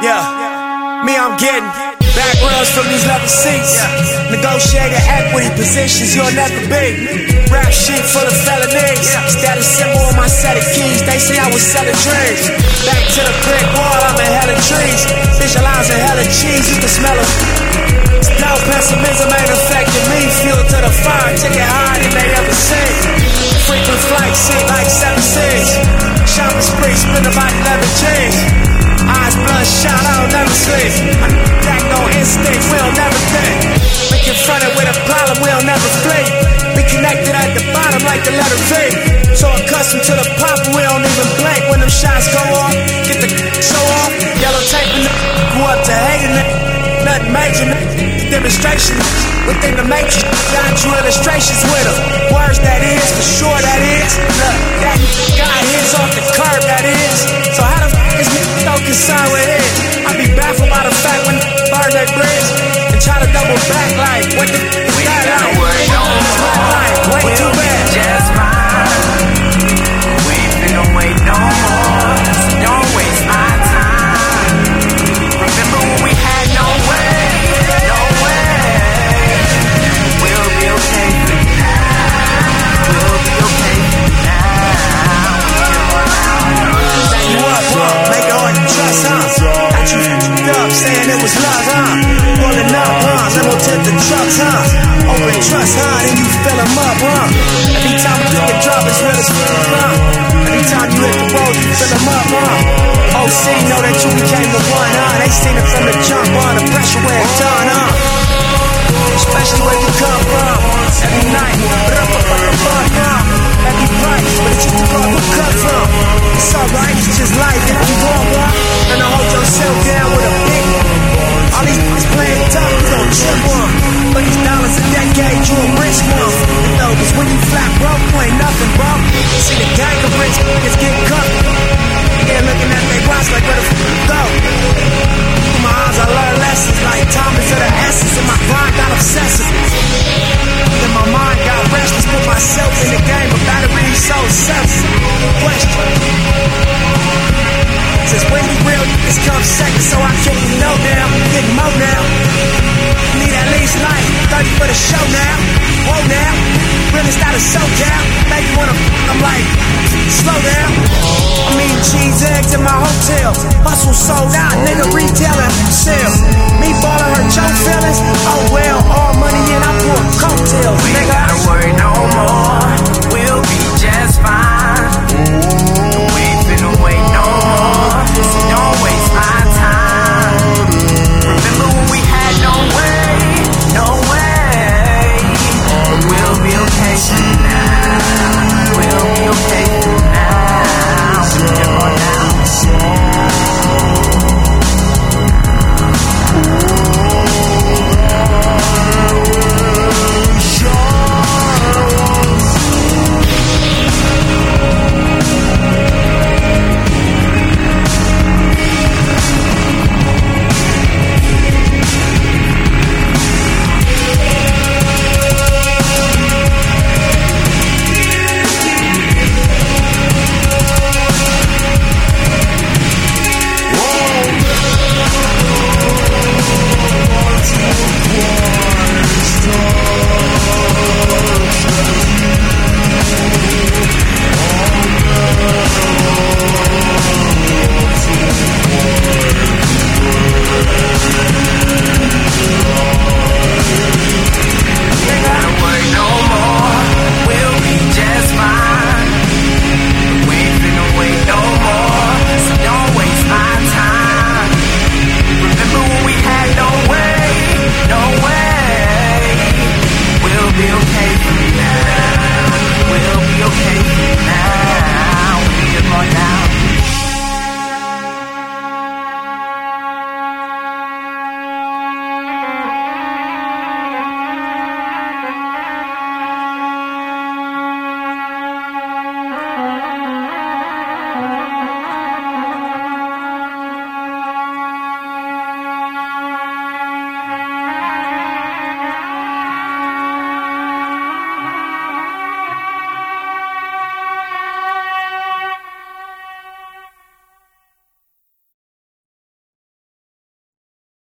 Yeah, me, I'm getting back rubs from these leather seats. Negotiated equity positions you'll never be. Rap sheet full of felonies. Status symbol on my set of keys. They say I was selling dreams. Back to the brick wall, I'm in hella trees. Visualizing hella cheese, you can smell it. No pessimism ain't affecting me. I act on instinct, we don't never think. We confronted with a problem, we don't never flee. We connected at the bottom like the letter V. So accustomed to the pop, we don't even blink when them shots go off. Get the show off. Yellow tape and the grew up to hating it. Nothing major, demonstration within the matrix. Got you illustrations with them. Words that is, for sure that is. Look, that got his off the curb, that is. So how the f is no concern with and try to double back like, what the is that like? Like, way too bad. Just fine. We ain't finna wait no more. So don't waste my time. Remember when we had no way, no way. We'll be okay for now. We'll be okay for now. Set you up, huh? Make it hard to trust, huh? Got you up, saying it was love, huh? Pulling up, huh? Tip the trucks, huh? Open trust, huh? Then you fill them up, huh? Every time you take a drop, it's real as fuck, huh? Every time you hit the road, you fill them up, huh? OC know that you became the one, huh? They seen it from the jump, huh? The pressure where it's done, huh? Especially where you come from. Every night, every price, but it's just the club you cut from. It's alright, it's just life. If you want one, and I hold yourself down with a big. All these niggas playing tough, chip one. But these dollars a decade, you a rich one. No, cause the show now. Whoa now, really start a show down. Make you wanna, I'm like, slow down. I'm eating cheese eggs in my hotel. Hustle sold out, nigga retailing sales. Me ballin' hurt your feelings.